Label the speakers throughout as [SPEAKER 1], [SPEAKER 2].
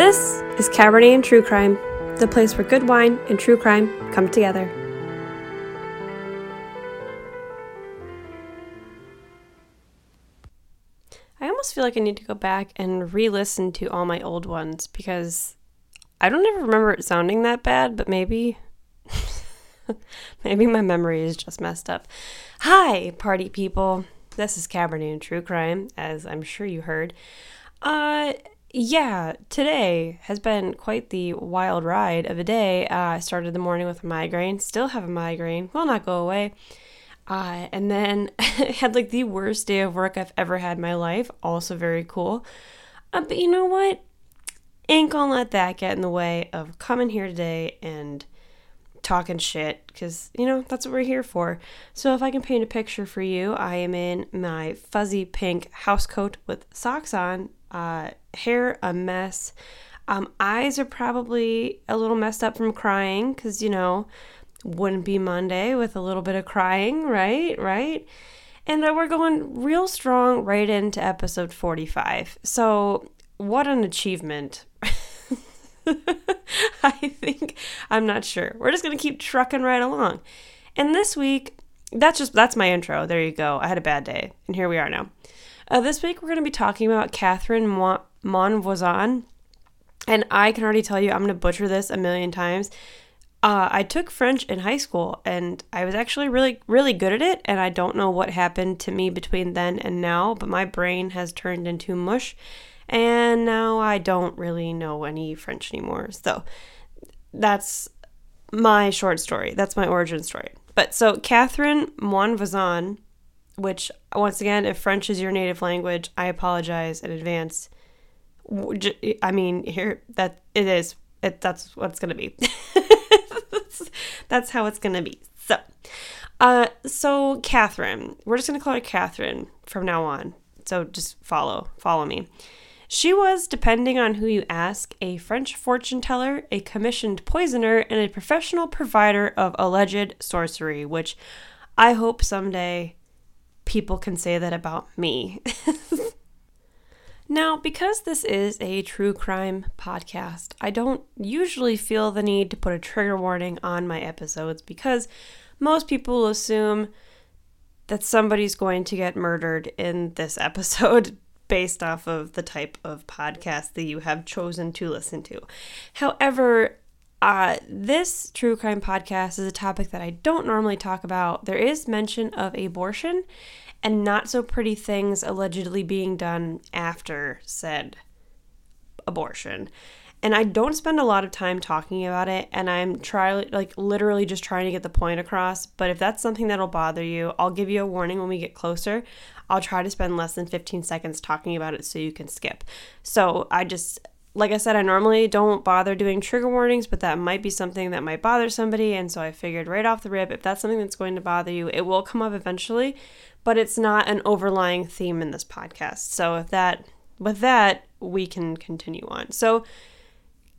[SPEAKER 1] This is Cabernet and True Crime, the place where good wine and true crime come together. I almost feel like I need to go back and re listen to all my old ones because I don't ever remember it sounding that bad, but maybe. maybe my memory is just messed up. Hi, party people. This is Cabernet and True Crime, as I'm sure you heard. Uh, yeah, today has been quite the wild ride of a day. Uh, I started the morning with a migraine, still have a migraine, will not go away. Uh, and then had like the worst day of work I've ever had in my life, also very cool. Uh, but you know what? Ain't gonna let that get in the way of coming here today and talking shit because you know that's what we're here for. So if I can paint a picture for you, I am in my fuzzy pink house coat with socks on uh, hair a mess. Um, eyes are probably a little messed up from crying because, you know, wouldn't be Monday with a little bit of crying, right? Right? And uh, we're going real strong right into episode 45. So, what an achievement. I think, I'm not sure. We're just going to keep trucking right along. And this week, that's just, that's my intro. There you go. I had a bad day. And here we are now. Uh, this week, we're going to be talking about Catherine Monvoisin. And I can already tell you, I'm going to butcher this a million times. Uh, I took French in high school and I was actually really, really good at it. And I don't know what happened to me between then and now, but my brain has turned into mush. And now I don't really know any French anymore. So that's my short story. That's my origin story. But so Catherine Monvoisin which once again, if French is your native language, I apologize in advance. I mean, here that it is. It, that's what it's gonna be. that's, that's how it's gonna be. So, uh, so Catherine, we're just gonna call her Catherine from now on. So just follow, follow me. She was, depending on who you ask, a French fortune teller, a commissioned poisoner, and a professional provider of alleged sorcery, which I hope someday people can say that about me. now, because this is a true crime podcast, I don't usually feel the need to put a trigger warning on my episodes because most people assume that somebody's going to get murdered in this episode based off of the type of podcast that you have chosen to listen to. However, uh, this true crime podcast is a topic that I don't normally talk about. There is mention of abortion and not so pretty things allegedly being done after said abortion. And I don't spend a lot of time talking about it, and I'm try like literally just trying to get the point across. But if that's something that'll bother you, I'll give you a warning when we get closer. I'll try to spend less than 15 seconds talking about it so you can skip. So I just like I said, I normally don't bother doing trigger warnings, but that might be something that might bother somebody. And so I figured right off the rip, if that's something that's going to bother you, it will come up eventually, but it's not an overlying theme in this podcast. So if that, with that, we can continue on. So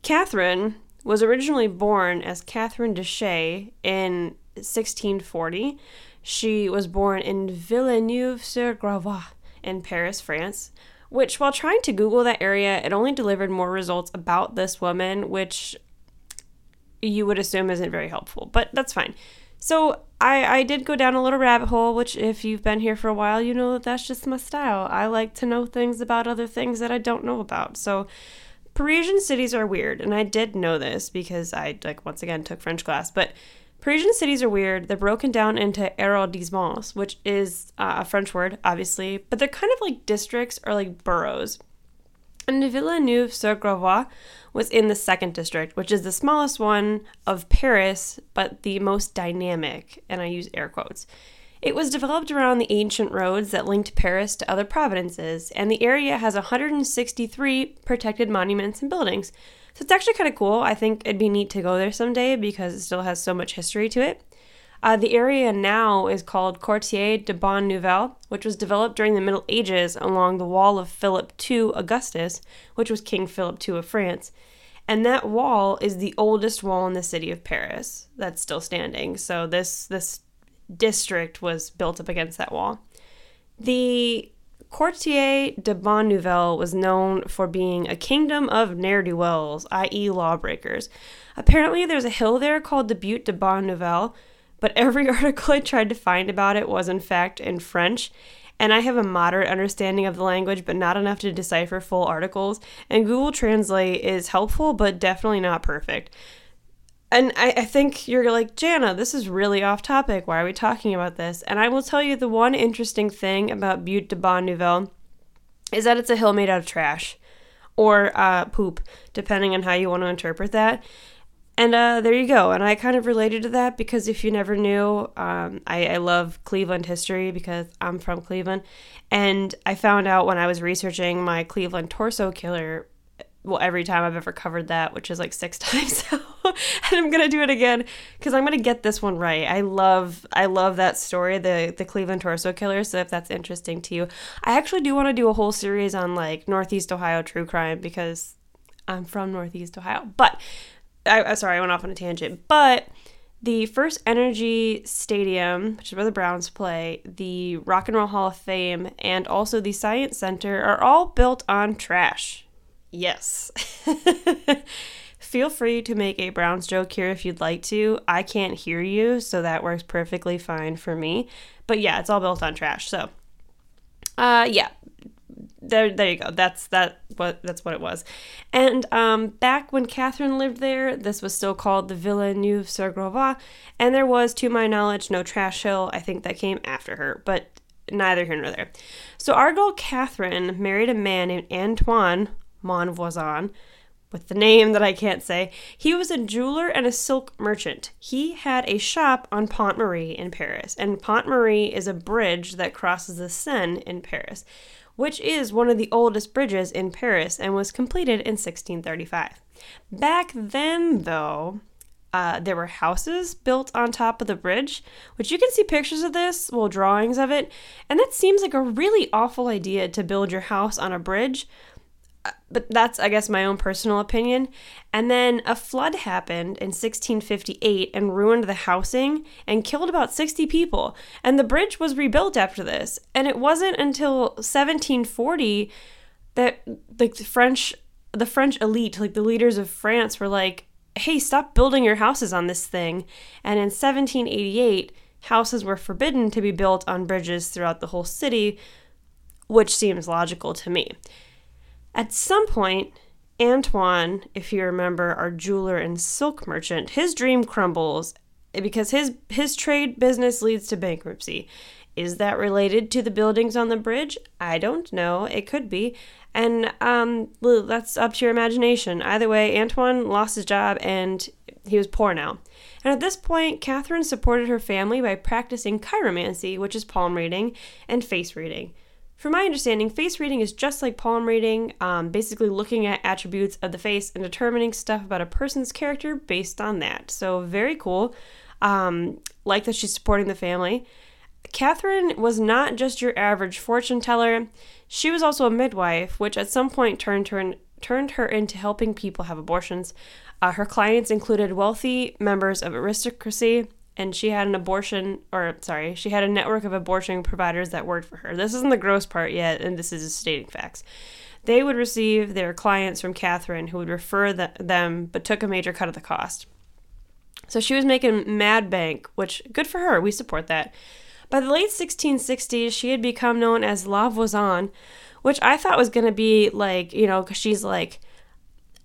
[SPEAKER 1] Catherine was originally born as Catherine de in 1640. She was born in Villeneuve-sur-Gravois in Paris, France which while trying to Google that area, it only delivered more results about this woman, which you would assume isn't very helpful, but that's fine. So I, I did go down a little rabbit hole, which if you've been here for a while, you know that that's just my style. I like to know things about other things that I don't know about. So Parisian cities are weird, and I did know this because I like once again took French class, but Parisian cities are weird. They're broken down into arrondissements, which is uh, a French word, obviously, but they're kind of like districts or like boroughs. And Villeneuve-sur-Gravois was in the second district, which is the smallest one of Paris, but the most dynamic, and I use air quotes. It was developed around the ancient roads that linked Paris to other provinces, and the area has 163 protected monuments and buildings, so it's actually kind of cool. I think it'd be neat to go there someday because it still has so much history to it. Uh, the area now is called Quartier de Bonne Nouvelle, which was developed during the Middle Ages along the wall of Philip II Augustus, which was King Philip II of France. And that wall is the oldest wall in the city of Paris that's still standing. So this this district was built up against that wall. The Quartier de Bonne Nouvelle was known for being a kingdom of ne'er do wells, i.e., lawbreakers. Apparently, there's a hill there called the Butte de Bonne Nouvelle, but every article I tried to find about it was, in fact, in French. And I have a moderate understanding of the language, but not enough to decipher full articles. And Google Translate is helpful, but definitely not perfect. And I, I, think you're like, Jana, this is really off topic. Why are we talking about this? And I will tell you the one interesting thing about Butte de Bonne Nouvelle is that it's a hill made out of trash or uh, poop, depending on how you want to interpret that. And uh, there you go. And I kind of related to that because if you never knew, um, I, I love Cleveland history because I'm from Cleveland. And I found out when I was researching my Cleveland torso killer well every time I've ever covered that, which is like six times and I'm gonna do it again because I'm gonna get this one right. I love I love that story, the the Cleveland Torso Killer. So if that's interesting to you, I actually do want to do a whole series on like Northeast Ohio true crime because I'm from Northeast Ohio. But I sorry, I went off on a tangent. But the First Energy Stadium, which is where the Browns play, the Rock and Roll Hall of Fame, and also the Science Center are all built on trash. Yes. Feel free to make a Browns joke here if you'd like to. I can't hear you, so that works perfectly fine for me. But yeah, it's all built on trash. So, uh, yeah, there, there you go. That's that. What that's what it was. And um, back when Catherine lived there, this was still called the Villa Neuve sur Grava, and there was, to my knowledge, no trash hill. I think that came after her, but neither here nor there. So our girl Catherine married a man named Antoine Monvoisin, with the name that I can't say. He was a jeweler and a silk merchant. He had a shop on Pont Marie in Paris, and Pont Marie is a bridge that crosses the Seine in Paris, which is one of the oldest bridges in Paris and was completed in 1635. Back then, though, uh, there were houses built on top of the bridge, which you can see pictures of this, well, drawings of it, and that seems like a really awful idea to build your house on a bridge but that's I guess my own personal opinion. And then a flood happened in 1658 and ruined the housing and killed about 60 people. And the bridge was rebuilt after this. And it wasn't until 1740 that the French the French elite, like the leaders of France were like, "Hey, stop building your houses on this thing." And in 1788, houses were forbidden to be built on bridges throughout the whole city, which seems logical to me. At some point, Antoine, if you remember, our jeweler and silk merchant, his dream crumbles because his his trade business leads to bankruptcy. Is that related to the buildings on the bridge? I don't know. It could be. And um, that's up to your imagination. Either way, Antoine lost his job and he was poor now. And at this point, Catherine supported her family by practicing chiromancy, which is palm reading, and face reading. From my understanding, face reading is just like palm reading, um, basically looking at attributes of the face and determining stuff about a person's character based on that. So, very cool. Um, like that she's supporting the family. Catherine was not just your average fortune teller, she was also a midwife, which at some point turned her, in, turned her into helping people have abortions. Uh, her clients included wealthy members of aristocracy, and she had an abortion or sorry she had a network of abortion providers that worked for her. This isn't the gross part yet and this is stating facts. They would receive their clients from catherine who would refer the, them but took a major cut of the cost. So she was making mad bank which good for her we support that. By the late 1660s she had become known as la voisin which i thought was going to be like you know because she's like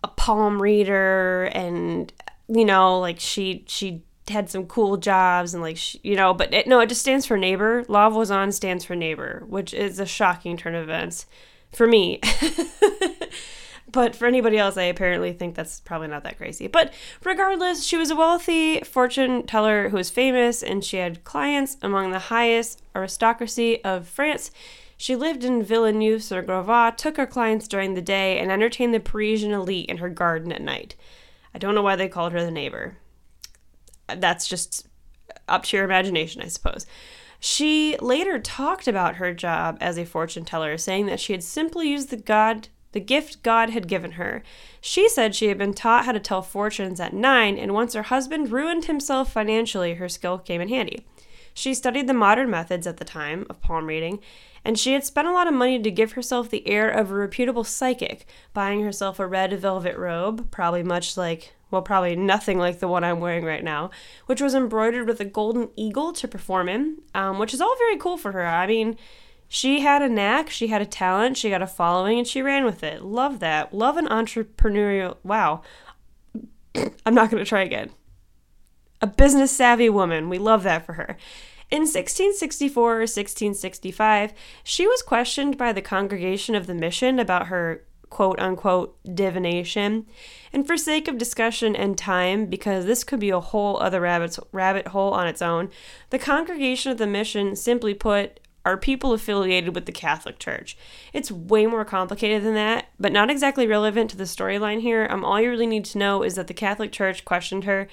[SPEAKER 1] a palm reader and you know like she she had some cool jobs and like you know but it, no it just stands for neighbor. La voisin stands for neighbor which is a shocking turn of events for me. But for anybody else i apparently think that's probably not that crazy. But regardless she was a wealthy fortune teller who was famous and she had clients among the highest aristocracy of france. She lived in Villeneuve-sur-Grava, took her clients during the day, and entertained the Parisian elite in her garden at night. I don't know why they called her the neighbor that's just up to your imagination, I suppose. She later talked about her job as a fortune teller, saying that she had simply used the God the gift God had given her. She said she had been taught how to tell fortunes at nine, and once her husband ruined himself financially, her skill came in handy. She studied the modern methods at the time of palm reading, and she had spent a lot of money to give herself the air of a reputable psychic, buying herself a red velvet robe, probably much like, well, probably nothing like the one I'm wearing right now, which was embroidered with a golden eagle to perform in, um, which is all very cool for her. I mean, she had a knack, she had a talent, she got a following, and she ran with it. Love that. Love an entrepreneurial. Wow. I'm not going to try again. A business savvy woman. We love that for her. In 1664 or 1665, she was questioned by the Congregation of the Mission about her quote unquote divination. And for sake of discussion and time, because this could be a whole other rabbit, rabbit hole on its own, the Congregation of the Mission simply put are people affiliated with the Catholic Church. It's way more complicated than that, but not exactly relevant to the storyline here. Um, all you really need to know is that the Catholic Church questioned her,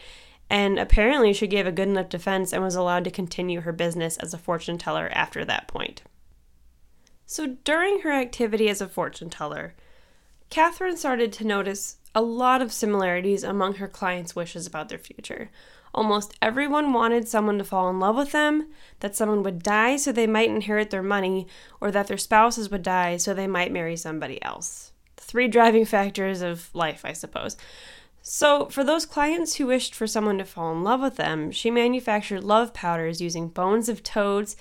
[SPEAKER 1] and apparently she gave a good enough defense and was allowed to continue her business as a fortune teller after that point. So during her activity as a fortune teller, Catherine started to notice a lot of similarities among her clients' wishes about their future. Almost everyone wanted someone to fall in love with them, that someone would die so they might inherit their money, or that their spouses would die so they might marry somebody else. Three driving factors of life, I suppose. So, for those clients who wished for someone to fall in love with them, she manufactured love powders using bones of toads,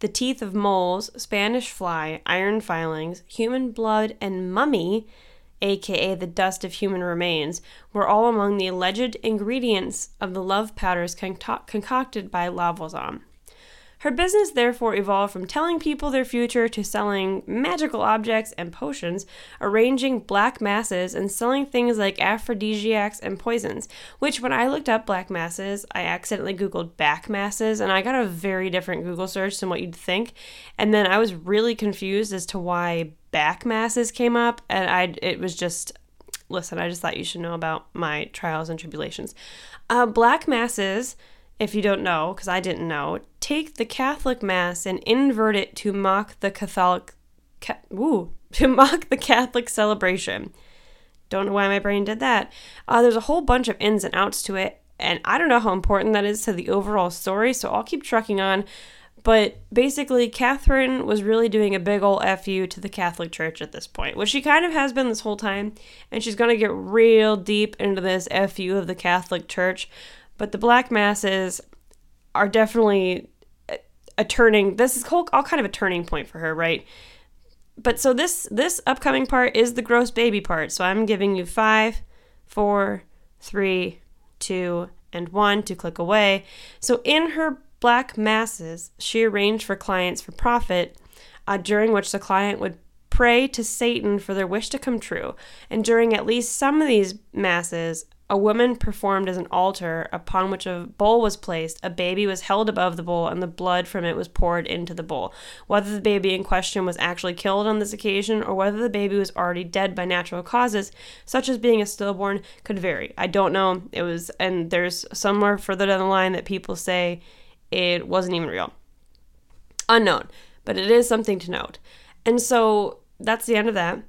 [SPEAKER 1] the teeth of moles, Spanish fly, iron filings, human blood, and mummy aka the dust of human remains, were all among the alleged ingredients of the love powders concocted by La Voisin. Her business therefore evolved from telling people their future to selling magical objects and potions, arranging black masses, and selling things like aphrodisiacs and poisons. Which, when I looked up black masses, I accidentally Googled back masses, and I got a very different Google search than what you'd think. And then I was really confused as to why back masses came up, and I it was just listen. I just thought you should know about my trials and tribulations. Uh, black masses if you don't know, because I didn't know, take the Catholic Mass and invert it to mock the Catholic, ca- ooh, to mock the Catholic celebration. Don't know why my brain did that. Uh, there's a whole bunch of ins and outs to it, and I don't know how important that is to the overall story, so I'll keep trucking on. But basically, Catherine was really doing a big ol' FU to the Catholic Church at this point, which she kind of has been this whole time, and she's going to get real deep into this FU of the Catholic Church. But the black masses are definitely uh, a, turning. This is all, all kind of a turning point for her, right? But so this this upcoming part is the gross baby part. So I'm giving you five, four, three, two, and one to click away. So in her black masses, she arranged for clients for profit, uh, during which the client would pray to Satan for their wish to come true. And during at least some of these masses, a woman performed as an altar upon which a bowl was placed. A baby was held above the bowl, and the blood from it was poured into the bowl. Whether the baby in question was actually killed on this occasion or whether the baby was already dead by natural causes, such as being a stillborn, could vary. I don't know. It was, and there's somewhere further down the line that people say it wasn't even real. Unknown, but it is something to note. And so that's the end of that.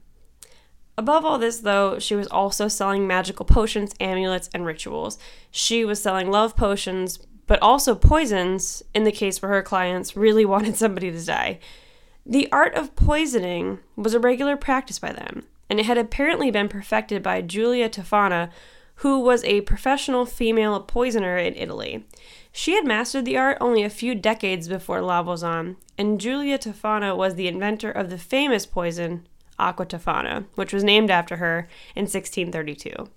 [SPEAKER 1] Above all this, though, she was also selling magical potions, amulets, and rituals. She was selling love potions, but also poisons in the case where her clients really wanted somebody to die. The art of poisoning was a regular practice by them, and it had apparently been perfected by Giulia Tofana, who was a professional female poisoner in Italy. She had mastered the art only a few decades before La Voisin, and Giulia Tofana was the inventor of the famous poison Aqua Tofana, which was named after her in 1632.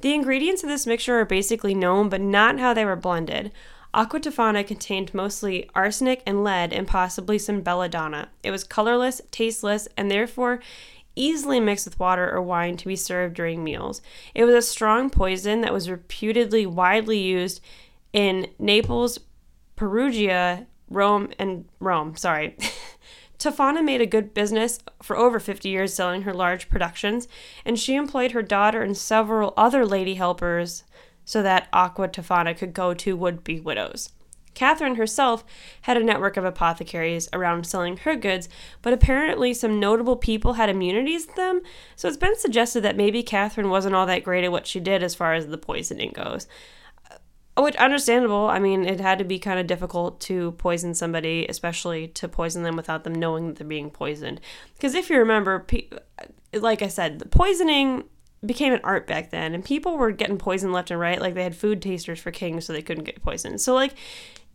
[SPEAKER 1] The ingredients of this mixture are basically known, but not how they were blended. Aqua Tofana contained mostly arsenic and lead and possibly some belladonna. It was colorless, tasteless, and therefore easily mixed with water or wine to be served during meals. It was a strong poison that was reputedly widely used in Naples, Perugia, Rome, and Rome, sorry. Tofana made a good business for over 50 years selling her large productions, and she employed her daughter and several other lady helpers so that Aqua Tofana could go to would be widows. Catherine herself had a network of apothecaries around selling her goods, but apparently some notable people had immunities to them, so it's been suggested that maybe Catherine wasn't all that great at what she did as far as the poisoning goes. Uh, which understandable. I mean, it had to be kind of difficult to poison somebody, especially to poison them without them knowing that they're being poisoned. Because if you remember, like I said, the poisoning became an art back then, and people were getting poisoned left and right. Like they had food tasters for kings, so they couldn't get poisoned. So like.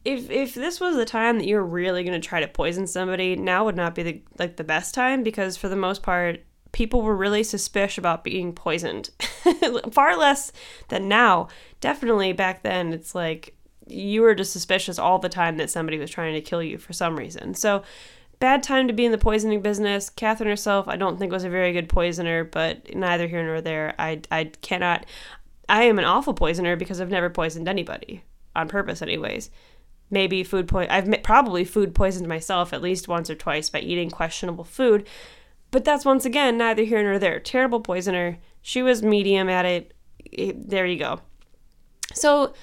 [SPEAKER 1] If, if this was the time that you're really going to try to poison somebody, now would not be the like the best time because for the most part people were really suspicious about being poisoned. Far less than now. Definitely back then, it's like you were just suspicious all the time that somebody was trying to kill you for some reason. So, bad time to be in the poisoning business. Catherine herself, I don't think was a very good poisoner, but neither here nor there. I, I cannot. I am an awful poisoner because I've never poisoned anybody on purpose, anyways. Maybe food poison. I've probably food poisoned myself at least once or twice by eating questionable food but that's once again neither here nor there. Terrible poisoner. She was medium at it. There you go. So,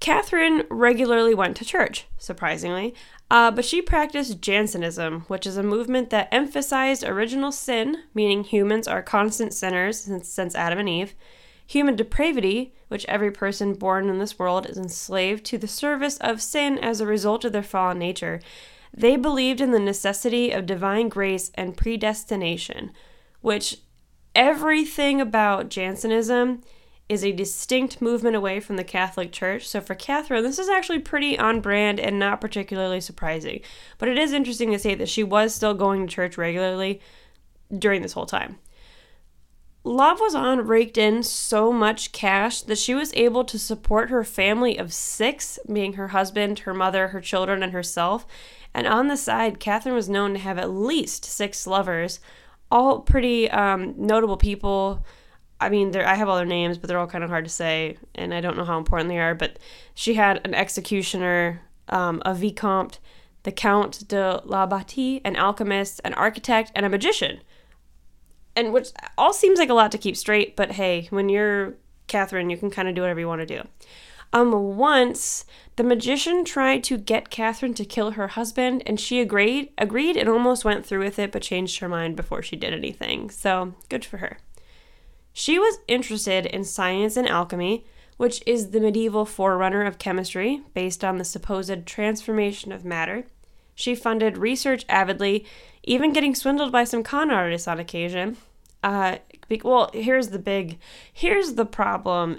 [SPEAKER 1] Catherine regularly went to church, surprisingly, uh, but she practiced Jansenism, which is a movement that emphasized original sin, meaning humans are constant sinners since, since Adam and Eve, human depravity, which every person born in this world is enslaved to the service of sin as a result of their fallen nature, they believed in the necessity of divine grace and predestination, which everything about Jansenism is a distinct movement away from the Catholic Church. So for Catherine, this is actually pretty on brand and not particularly surprising. But it is interesting to say that she was still going to church regularly during this whole time. Lavoisin raked in so much cash that she was able to support her family of six, being her husband, her mother, her children, and herself. And on the side, Catherine was known to have at least six lovers, all pretty um, notable people. I mean, I have all their names, but they're all kind of hard to say, and I don't know how important they are. But she had an executioner, um, a vicomte, the Count de la Batie, an alchemist, an architect, and a magician. And which all seems like a lot to keep straight, but hey, when you're Catherine, you can kind of do whatever you want to do. Um, once the magician tried to get Catherine to kill her husband, and she agreed, agreed, and almost went through with it, but changed her mind before she did anything. So good for her. She was interested in science and alchemy, which is the medieval forerunner of chemistry, based on the supposed transformation of matter. She funded research avidly, even getting swindled by some con artists on occasion. Uh, well, here's the big, here's the problem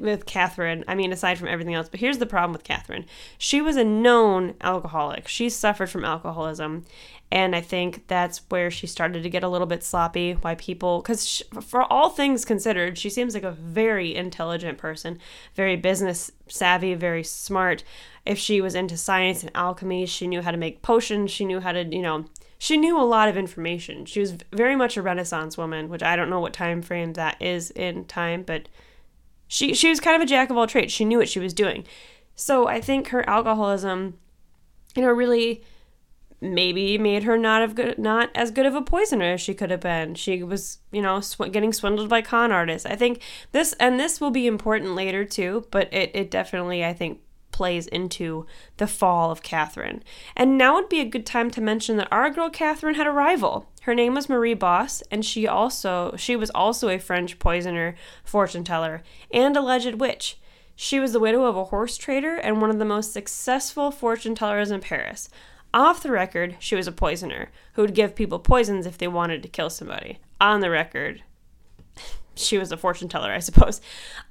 [SPEAKER 1] with Catherine. I mean, aside from everything else, but here's the problem with Catherine. She was a known alcoholic. She suffered from alcoholism, and I think that's where she started to get a little bit sloppy. Why people, because for all things considered, she seems like a very intelligent person, very business savvy, very smart. If she was into science and alchemy, she knew how to make potions. She knew how to, you know she knew a lot of information. She was very much a Renaissance woman, which I don't know what time frame that is in time, but she she was kind of a jack of all trades. She knew what she was doing. So I think her alcoholism, you know, really maybe made her not of good not as good of a poisoner as she could have been. She was, you know, sw- getting swindled by con artists. I think this and this will be important later too, but it it definitely I think plays into the fall of Catherine. And now would be a good time to mention that our girl Catherine had a rival. Her name was Marie Bosse, and she also she was also a French poisoner, fortune teller, and alleged witch. She was the widow of a horse trader and one of the most successful fortune tellers in Paris. Off the record, she was a poisoner who would give people poisons if they wanted to kill somebody. On the record, she was a fortune teller, I suppose.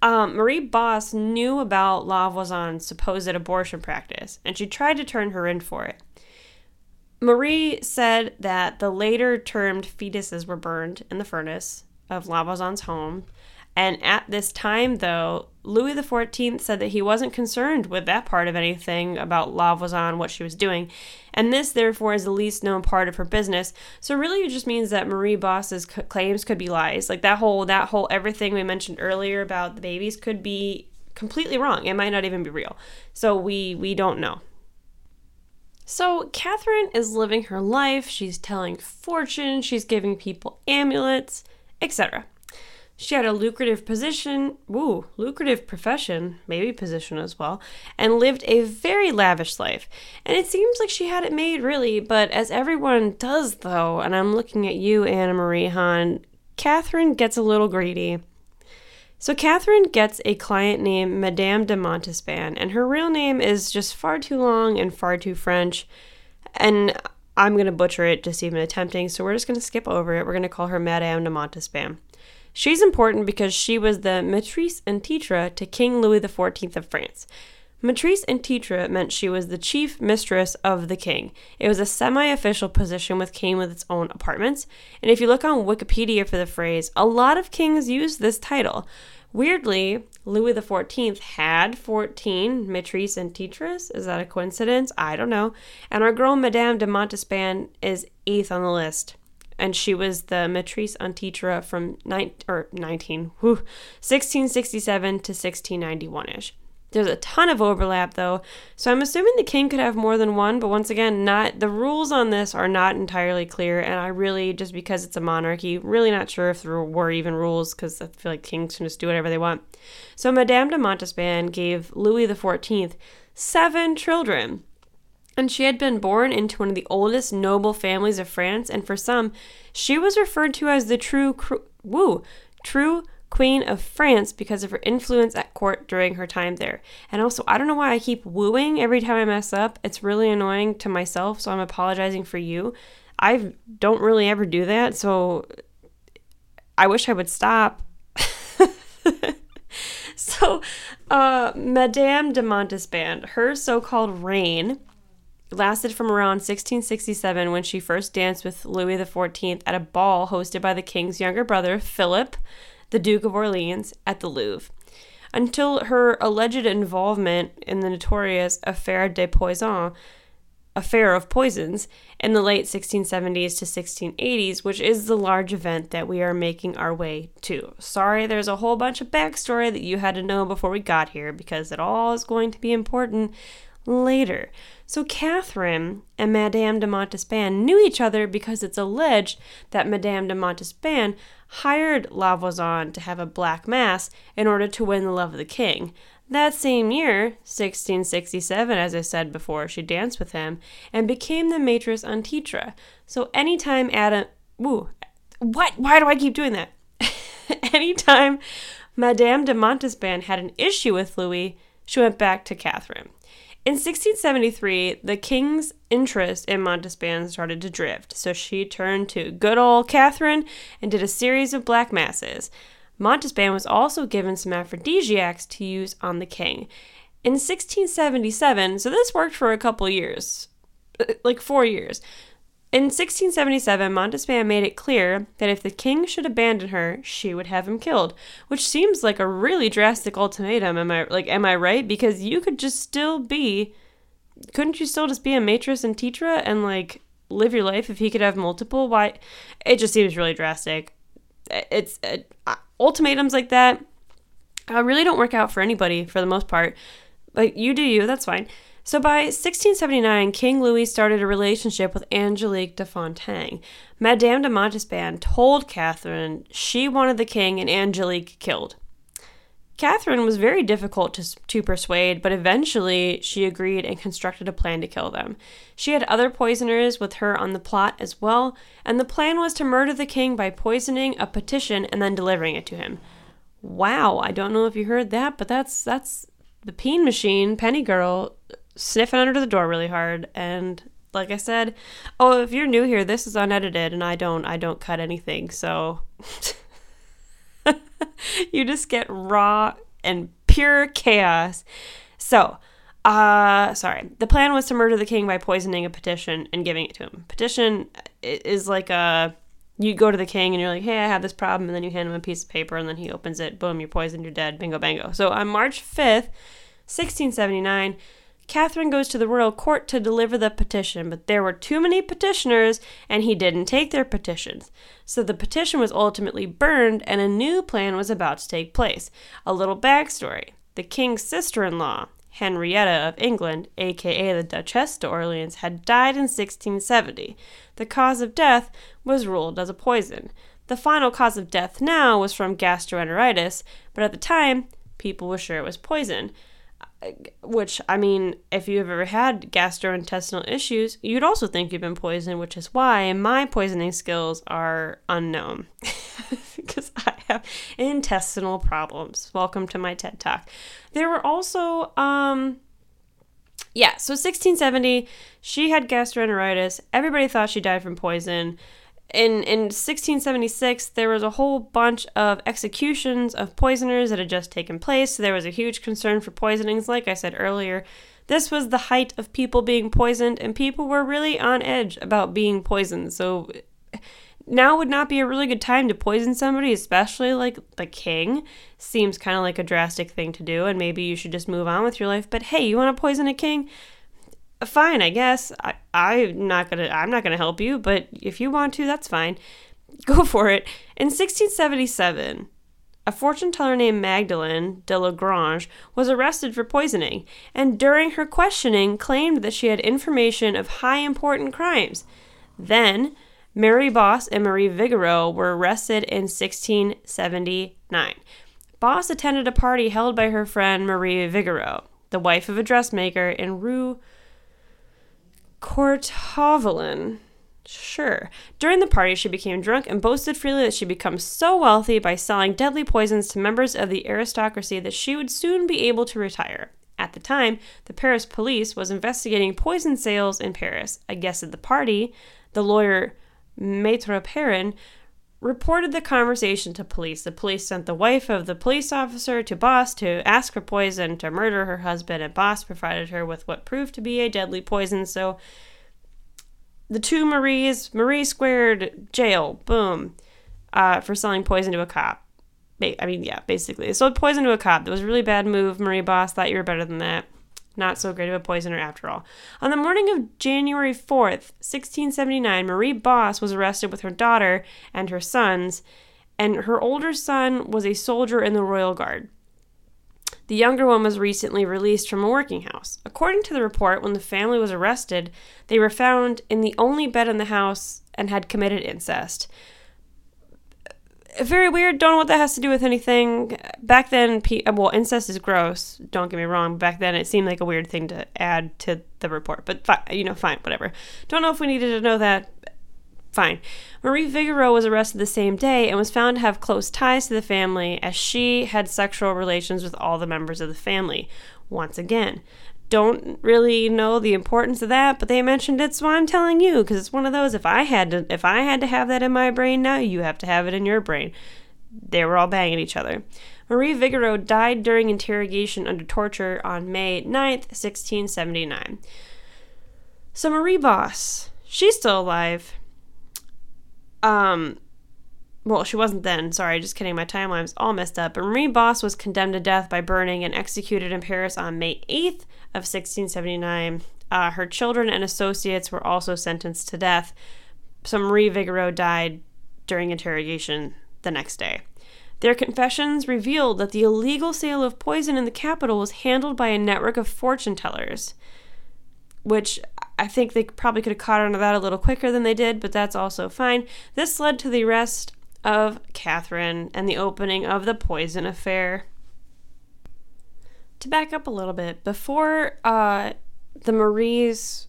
[SPEAKER 1] Um, Marie Bosse knew about Lavoisin's supposed abortion practice, and she tried to turn her in for it. Marie said that the later termed fetuses were burned in the furnace of Lavoisin's home, and at this time, though, Louis XIV said that he wasn't concerned with that part of anything about Lavoisin, what she was doing, and this, therefore, is the least known part of her business. So really, it just means that Marie Bosse's c- claims could be lies. Like that whole, that whole everything we mentioned earlier about the babies could be completely wrong. It might not even be real. So we we don't know. So Catherine is living her life. She's telling fortune. She's giving people amulets, etc. She had a lucrative position, woo, lucrative profession, maybe position as well, and lived a very lavish life. And it seems like she had it made, really, but as everyone does, though, and I'm looking at you, Anna Marie Hahn, Catherine gets a little greedy. So Catherine gets a client named Madame de Montespan, and her real name is just far too long and far too French. And I'm going to butcher it just even attempting, so we're just going to skip over it. We're going to call her Madame de Montespan. She's important because she was the maîtresse and titre to King Louis XIV of France. Maîtresse and titre meant she was the chief mistress of the king. It was a semi official position with came with its own apartments. And if you look on Wikipedia for the phrase, a lot of kings used this title. Weirdly, Louis XIV had 14 maîtresses and titres. Is that a coincidence? I don't know. And our girl Madame de Montespan is eighth on the list. And she was the maîtresse en titre from 19, or 19, whew, 1667 to 1691 ish. There's a ton of overlap though, so I'm assuming the king could have more than one, but once again, not the rules on this are not entirely clear, and I really just because it's a monarchy, really not sure if there were even rules because I feel like kings can just do whatever they want. So Madame de Montespan gave Louis XIV seven children. And she had been born into one of the oldest noble families of France, and for some, she was referred to as the true, woo, true Queen of France because of her influence at court during her time there. And also, I don't know why I keep wooing every time I mess up. It's really annoying to myself, so I'm apologizing for you. I don't really ever do that, so I wish I would stop. so, uh, Madame de Montespan, her so called reign lasted from around 1667 when she first danced with Louis XIV at a ball hosted by the king's younger brother, Philip the Duke of Orleans, at the Louvre. Until her alleged involvement in the notorious Affaire des Poisons, affair of poisons, in the late 1670s to 1680s, which is the large event that we are making our way to. Sorry, there's a whole bunch of backstory that you had to know before we got here because it all is going to be important later. So Catherine and Madame de Montespan knew each other because it's alleged that Madame de Montespan hired La Voisin to have a black mass in order to win the love of the king. That same year, 1667, as I said before, she danced with him and became the maîtresse en titre. So anytime Adam, woo, what? Why do I keep doing that? anytime Madame de Montespan had an issue with Louis, she went back to Catherine. In 1673, the king's interest in Montespan started to drift, so she turned to good old Catherine and did a series of black masses. Montespan was also given some aphrodisiacs to use on the king. In 1677, so this worked for a couple years, uh, like four years. In 1677, Montespan made it clear that if the king should abandon her, she would have him killed, which seems like a really drastic ultimatum. Am I like am I right? Because you could just still be couldn't you still just be a maîtresse and titre and like live your life if he could have multiple? Why it just seems really drastic. It's it, uh, ultimatums like that uh, really don't work out for anybody for the most part. Like you do you, that's fine. So by 1679, King Louis started a relationship with Angelique de Fontanges. Madame de Montespan told Catherine she wanted the king and Angelique killed. Catherine was very difficult to, to persuade, but eventually she agreed and constructed a plan to kill them. She had other poisoners with her on the plot as well, and the plan was to murder the king by poisoning a petition and then delivering it to him. Wow, I don't know if you heard that, but that's that's the peen machine, Penny Girl, sniffing under the door really hard and like I said, oh, if you're new here, this is unedited and I don't I don't cut anything. So you just get raw and pure chaos. So, uh sorry. The plan was to murder the king by poisoning a petition and giving it to him. Petition is like a you go to the king and you're like, "Hey, I have this problem." And then you hand him a piece of paper and then he opens it. Boom, you're poisoned, you're dead. Bingo bango. So, on March 5th, 1679, Catherine goes to the royal court to deliver the petition, but there were too many petitioners and he didn't take their petitions. So the petition was ultimately burned and a new plan was about to take place. A little backstory the king's sister in law, Henrietta of England, aka the Duchess d'Orleans, had died in 1670. The cause of death was ruled as a poison. The final cause of death now was from gastroenteritis, but at the time, people were sure it was poison which I mean, if you've ever had gastrointestinal issues, you'd also think you've been poisoned, which is why my poisoning skills are unknown because I have intestinal problems. Welcome to my TED Talk. There were also, um, yeah, so 1670, she had gastroenteritis. Everybody thought she died from poison. In, in 1676, there was a whole bunch of executions of poisoners that had just taken place. So there was a huge concern for poisonings. Like I said earlier, this was the height of people being poisoned, and people were really on edge about being poisoned. So now would not be a really good time to poison somebody, especially like the king. Seems kind of like a drastic thing to do, and maybe you should just move on with your life. But hey, you want to poison a king? Fine, I guess. I, I'm not gonna. I'm not gonna help you. But if you want to, that's fine. Go for it. In 1677, a fortune teller named Magdalene de Lagrange was arrested for poisoning, and during her questioning claimed that she had information of high important crimes. Then, Mary Bosse and Marie Vigoureux were arrested in 1679. Bosse attended a party held by her friend Marie Vigoureux, the wife of a dressmaker in Rue Courtauld. Sure. During the party, she became drunk and boasted freely that she would become so wealthy by selling deadly poisons to members of the aristocracy that she would soon be able to retire. At the time, the Paris police was investigating poison sales in Paris. A guest at the party, the lawyer Maitre Perrin, reported the conversation to police. The police sent the wife of the police officer to Bosse to ask for poison to murder her husband, and Bosse provided her with what proved to be a deadly poison. So the two Maries, Marie squared jail, boom, uh, for selling poison to a cop. I mean, yeah, basically. They sold poison to a cop. That was a really bad move. Marie Bosse thought you were better than that. Not so great of a poisoner after all. On the morning of January 4th, 1679, Marie Bosse was arrested with her daughter and her sons, and her older son was a soldier in the Royal Guard. The younger one was recently released from a working house. According to the report, when the family was arrested, they were found in the only bed in the house and had committed incest. Very weird. Don't know what that has to do with anything. Back then, uh, well, incest is gross. Don't get me wrong. Back then, it seemed like a weird thing to add to the report. But you know, fine, whatever. Don't know if we needed to know that. Fine. Marie Vigoureux was arrested the same day and was found to have close ties to the family as she had sexual relations with all the members of the family. Once again, don't really know the importance of that, but they mentioned it, so I'm telling you because it's one of those. If I had to, if I had to have that in my brain, now you have to have it in your brain. They were all banging each other. Marie Vigoureux died during interrogation under torture on May 9th, 1679. So Marie Bosse, she's still alive. Um, well, she wasn't then. Sorry, just kidding. My timeline's all messed up. But Marie Bosse was condemned to death by burning and executed in Paris on May 8th of 1679. Uh, her children and associates were also sentenced to death. So Marie Vigoureux died during interrogation the next day. Their confessions revealed that the illegal sale of poison in the capital was handled by a network of fortune tellers, which I think they probably could have caught on to that a little quicker than they did, but that's also fine. This led to the arrest of Catherine and the opening of the poison affair. To back up a little bit, before uh, the Maries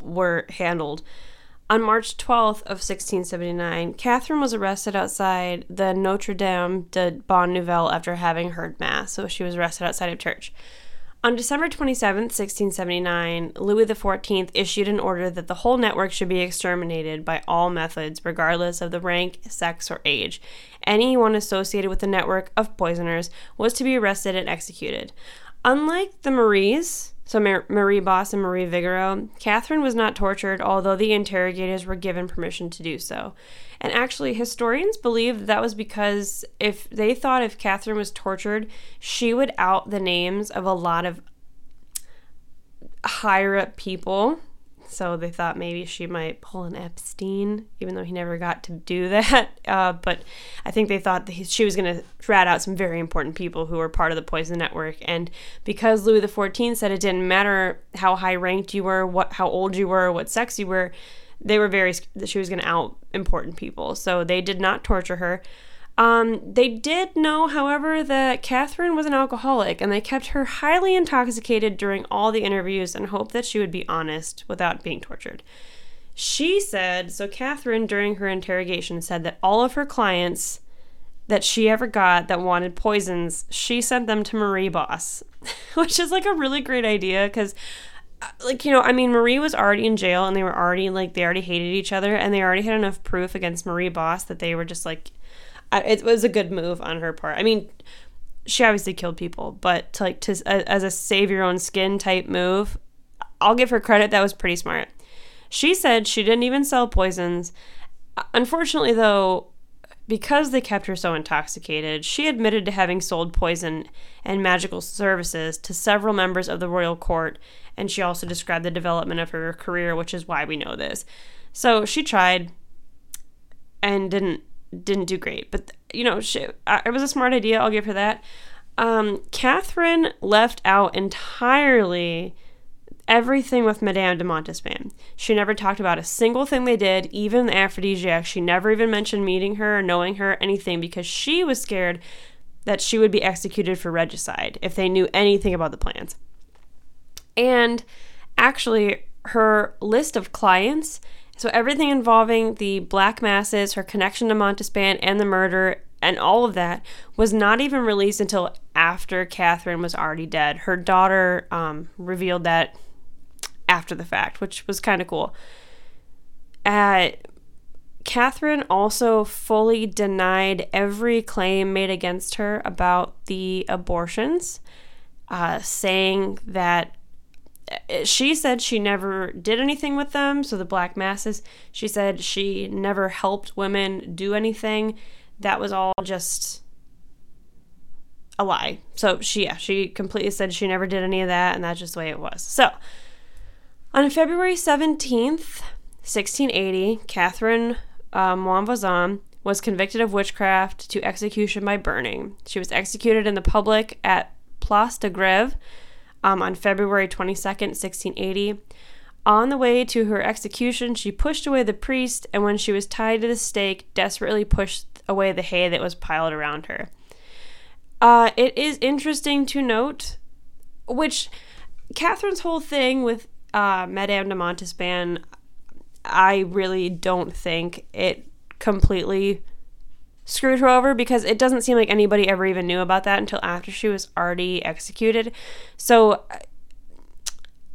[SPEAKER 1] were handled, on March 12th of 1679, Catherine was arrested outside the Notre Dame de Bonne Nouvelle after having heard Mass, so she was arrested outside of church. On December 27, 1679, Louis XIV issued an order that the whole network should be exterminated by all methods, regardless of the rank, sex, or age. Anyone associated with the network of poisoners was to be arrested and executed. Unlike the Maries, so Marie Bosse and Marie Vigoureux, Catherine was not tortured, although the interrogators were given permission to do so. And actually, historians believe that, that was because if they thought if Catherine was tortured, she would out the names of a lot of higher up people. So they thought maybe she might pull an Epstein, even though he never got to do that. Uh, but I think they thought he, she was going to rat out some very important people who were part of the Poison Network. And because Louis XIV said it didn't matter how high ranked you were, what how old you were, what sex you were, they were very that she was going to out important people. So they did not torture her. Um, they did know, however, that Catherine was an alcoholic, and they kept her highly intoxicated during all the interviews and hoped that she would be honest without being tortured. She said, so Catherine, during her interrogation, said that all of her clients that she ever got that wanted poisons, she sent them to Marie Bosse, which is like a really great idea because uh, like you know i mean marie was already in jail and they were already like they already hated each other and they already had enough proof against marie bosse that they were just like it was a good move on her part. I mean she obviously killed people but to like to as a save your own skin type move i'll give her credit. That was pretty smart. She said she didn't even sell poisons. Unfortunately though because they kept her so intoxicated, she admitted to having sold poison and magical services to several members of the royal court, and she also described the development of her career, which is why we know this. So she tried and didn't didn't do great, but you know, she, it was a smart idea. I'll give her that. Um, Catherine left out entirely everything with Madame de Montespan. She never talked about a single thing they did, even the aphrodisiac. She never even mentioned meeting her or knowing her, anything, because she was scared that she would be executed for regicide if they knew anything about the plans. And actually, her list of clients, so everything involving the black masses, her connection to Montespan, and the murder, and all of that was not even released until after Catherine was already dead. Her daughter um, revealed that after the fact, which was kind of cool. Catherine also fully denied every claim made against her about the abortions, uh, saying that she said she never did anything with them. So the black masses, she said she never helped women do anything. That was all just a lie. So she, yeah, she completely said she never did any of that, and that's just the way it was. So on February 17th, 1680, Catherine uh, Monvoisin was convicted of witchcraft to execution by burning. She was executed in the public at Place de Grève um, on February 22nd, 1680. On the way to her execution, she pushed away the priest, and when she was tied to the stake, desperately pushed away the hay that was piled around her. Uh, it is interesting to note, which Catherine's whole thing with uh, Madame de Montespan, I really don't think it completely screwed her over because it doesn't seem like anybody ever even knew about that until after she was already executed. So,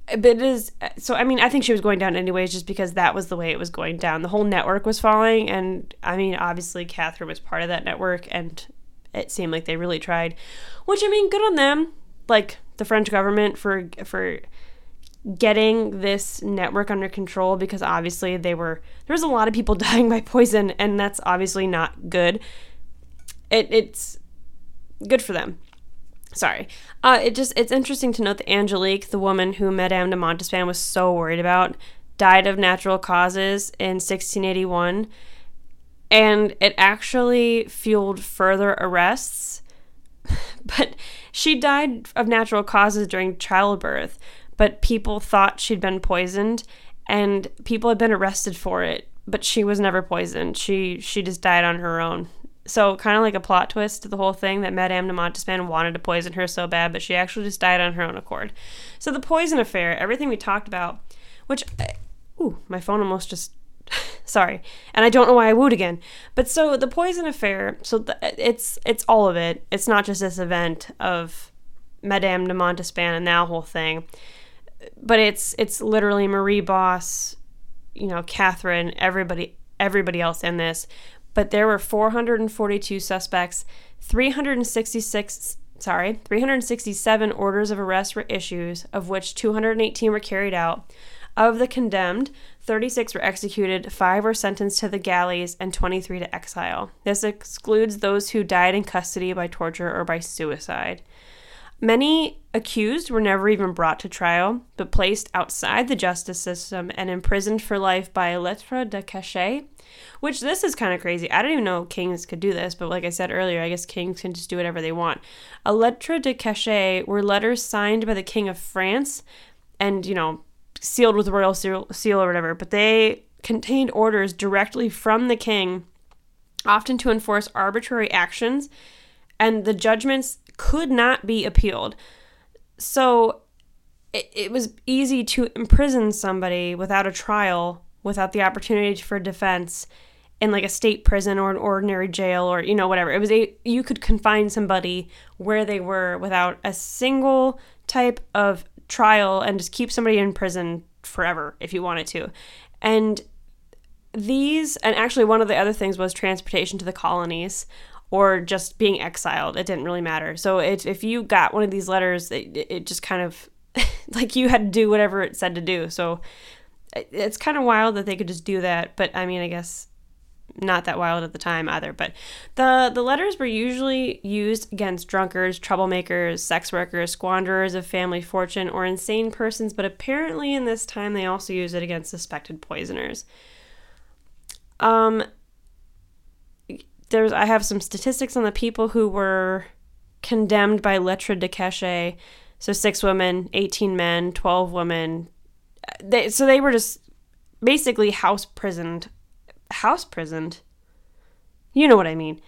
[SPEAKER 1] it is so. I mean, I think she was going down anyways, just because that was the way it was going down. The whole network was falling, and I mean, obviously, Catherine was part of that network, and it seemed like they really tried. Which I mean, good on them. Like the French government for for getting this network under control because obviously they were there was a lot of people dying by poison and that's obviously not good. It, it's good for them. Sorry. Uh, it just it's interesting to note that angelique the woman who madame de montespan was so worried about died of natural causes in 1681 and it actually fueled further arrests but she died of natural causes during childbirth but people thought she'd been poisoned and people had been arrested for it but she was never poisoned. She she just died on her own. So kind of like a plot twist to the whole thing that madame de montespan wanted to poison her so bad but she actually just died on her own accord. So the poison affair everything we talked about which ooh my phone almost just sorry and i don't know why i wooed again. But so the poison affair so the, it's it's all of it. It's not just this event of madame de montespan and that whole thing but it's it's literally Marie Bosse, you know, Catherine, everybody everybody else in this. But there were 442 suspects, 366 sorry, 367 orders of arrest were issued, of which 218 were carried out. Of the condemned, 36 were executed, 5 were sentenced to the galleys, and 23 to exile. This excludes those who died in custody by torture or by suicide. Many accused were never even brought to trial, but placed outside the justice system and imprisoned for life by lettre de cachet, which this is kind of crazy. I didn't even know kings could do this, but like I said earlier, I guess kings can just do whatever they want. A lettre de cachet were letters signed by the king of France and, you know, sealed with royal seal, seal or whatever, but they contained orders directly from the king, often to enforce arbitrary actions, and the judgments could not be appealed. So it, it was easy to imprison somebody without a trial, without the opportunity for defense, in like a state prison or an ordinary jail or you know whatever. It was a you could confine somebody where they were without a single type of trial and just keep somebody in prison forever if you wanted to. And these and actually one of the other things was transportation to the colonies or just being exiled. It didn't really matter. So if you got one of these letters, it, it just kind of like you had to do whatever it said to do. So it's kind of wild that they could just do that. But I mean, I guess not that wild at the time either. But the the letters were usually used against drunkards, troublemakers, sex workers, squanderers of family fortune, or insane persons. But apparently, in this time, they also used it against suspected poisoners. Um, there's I have some statistics on the people who were condemned by lettre de cachet. So six women, 18 men, 12 women. They, so they were just basically house prisoned. House prisoned? You know what I mean.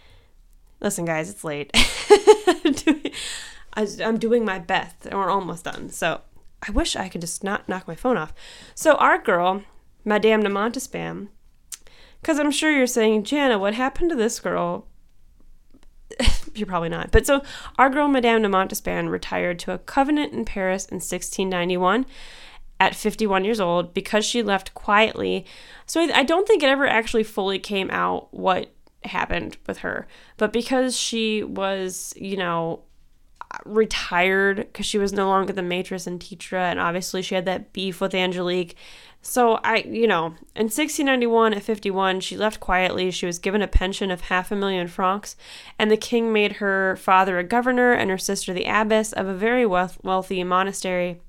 [SPEAKER 1] Listen, guys, it's late. I'm doing my best, and we're almost done. So I wish I could just not knock my phone off. So our girl, Madame de Montespan, because I'm sure you're saying, Jana, what happened to this girl? you're probably not. But so our girl, Madame de Montespan, retired to a convent in Paris in 1691 at 51 years old because she left quietly. So I don't think it ever actually fully came out what happened with her. But because she was, you know, retired because she was no longer the maîtresse en titre, and obviously she had that beef with Angelique. So I, you know, in 1691 at 51, she left quietly. She was given a pension of half a million francs, and the king made her father a governor and her sister the abbess of a very wealth- wealthy monastery.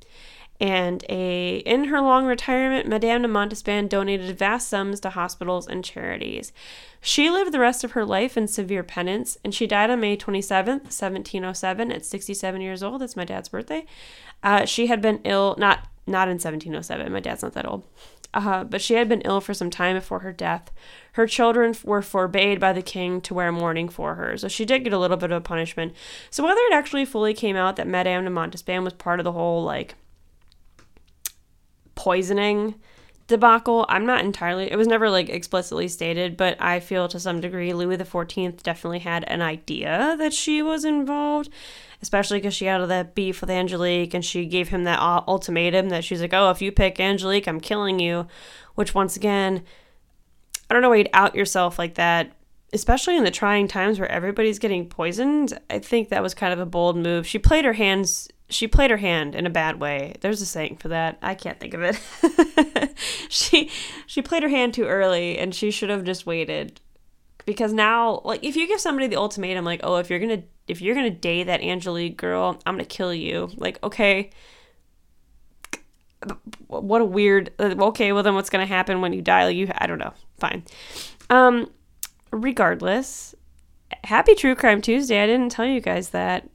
[SPEAKER 1] And a in her long retirement, Madame de Montespan donated vast sums to hospitals and charities. She lived the rest of her life in severe penance, and she died on May 27th, 1707, at 67 years old. That's my dad's birthday. Uh, she had been ill, not not in 1707. My dad's not that old. Uh, but she had been ill for some time before her death. Her children were forbade by the king to wear mourning for her, so she did get a little bit of a punishment. So whether it actually fully came out that Madame de Montespan was part of the whole like poisoning debacle. I'm not entirely, it was never like explicitly stated, but I feel to some degree Louis XIV definitely had an idea that she was involved, especially because she had that beef with Angelique and she gave him that ultimatum that she's like, oh, if you pick Angelique, I'm killing you. Which, once again, I don't know why you'd out yourself like that, especially in the trying times where everybody's getting poisoned. I think that was kind of a bold move. She played her hands she played her hand in a bad way. There's a saying for that. I can't think of it. she she played her hand too early and she should have just waited. Because now like if you give somebody the ultimatum like, "Oh, if you're going to if you're going to date that Angelique girl, I'm going to kill you." Like, okay. What a weird okay, well then what's going to happen when you die? Like you I don't know. Fine. Um regardless, happy True Crime Tuesday. I didn't tell you guys that.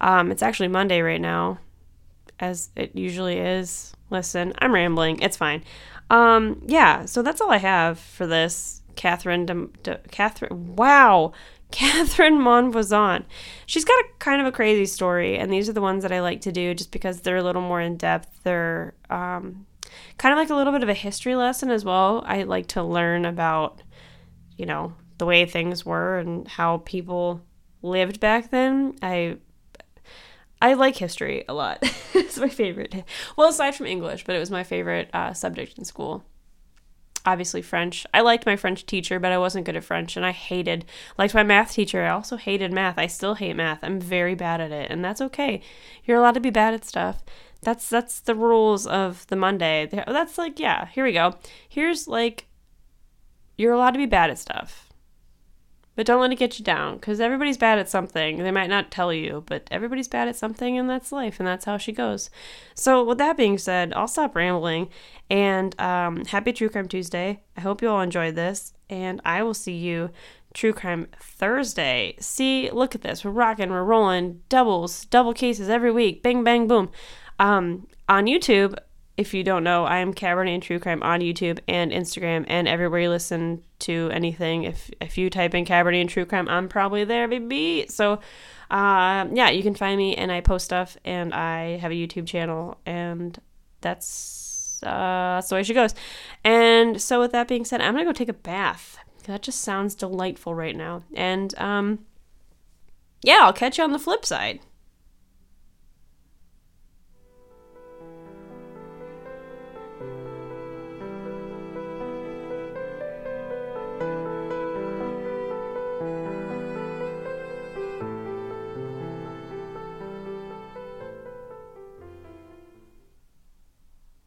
[SPEAKER 1] Um, it's actually Monday right now, as it usually is. Listen, I'm rambling. It's fine. Um, yeah, so that's all I have for this. Catherine, de, de, Catherine, wow, Catherine Monvoisin. She's got a kind of a crazy story, and these are the ones that I like to do just because they're a little more in depth. They're um, kind of like a little bit of a history lesson as well. I like to learn about, you know, the way things were and how people lived back then. I I like history a lot. it's my favorite. Well, aside from English, but it was my favorite uh, subject in school. Obviously, French. I liked my French teacher, but I wasn't good at French, and I hated liked my math teacher. I also hated math. I still hate math. I'm very bad at it, and that's okay. You're allowed to be bad at stuff. That's that's the rules of the Monday. That's like yeah. Here we go. Here's like you're allowed to be bad at stuff but don't let it get you down because everybody's bad at something. They might not tell you, but everybody's bad at something, and that's life, and that's how she goes. So, with that being said, I'll stop rambling. And um, happy True Crime Tuesday. I hope you all enjoyed this, and I will see you True Crime Thursday. See, look at this. We're rocking, we're rolling, doubles, double cases every week. Bang, bang, boom. Um, on YouTube, if you don't know, I am Cabernet and True Crime on YouTube and Instagram and everywhere you listen to anything. If if you type in Cabernet and True Crime, I'm probably there, baby. So, uh, yeah, you can find me and I post stuff and I have a YouTube channel and that's uh, that's way she goes. And so, with that being said, I'm gonna go take a bath That just sounds delightful right now. And um, yeah, I'll catch you on the flip side.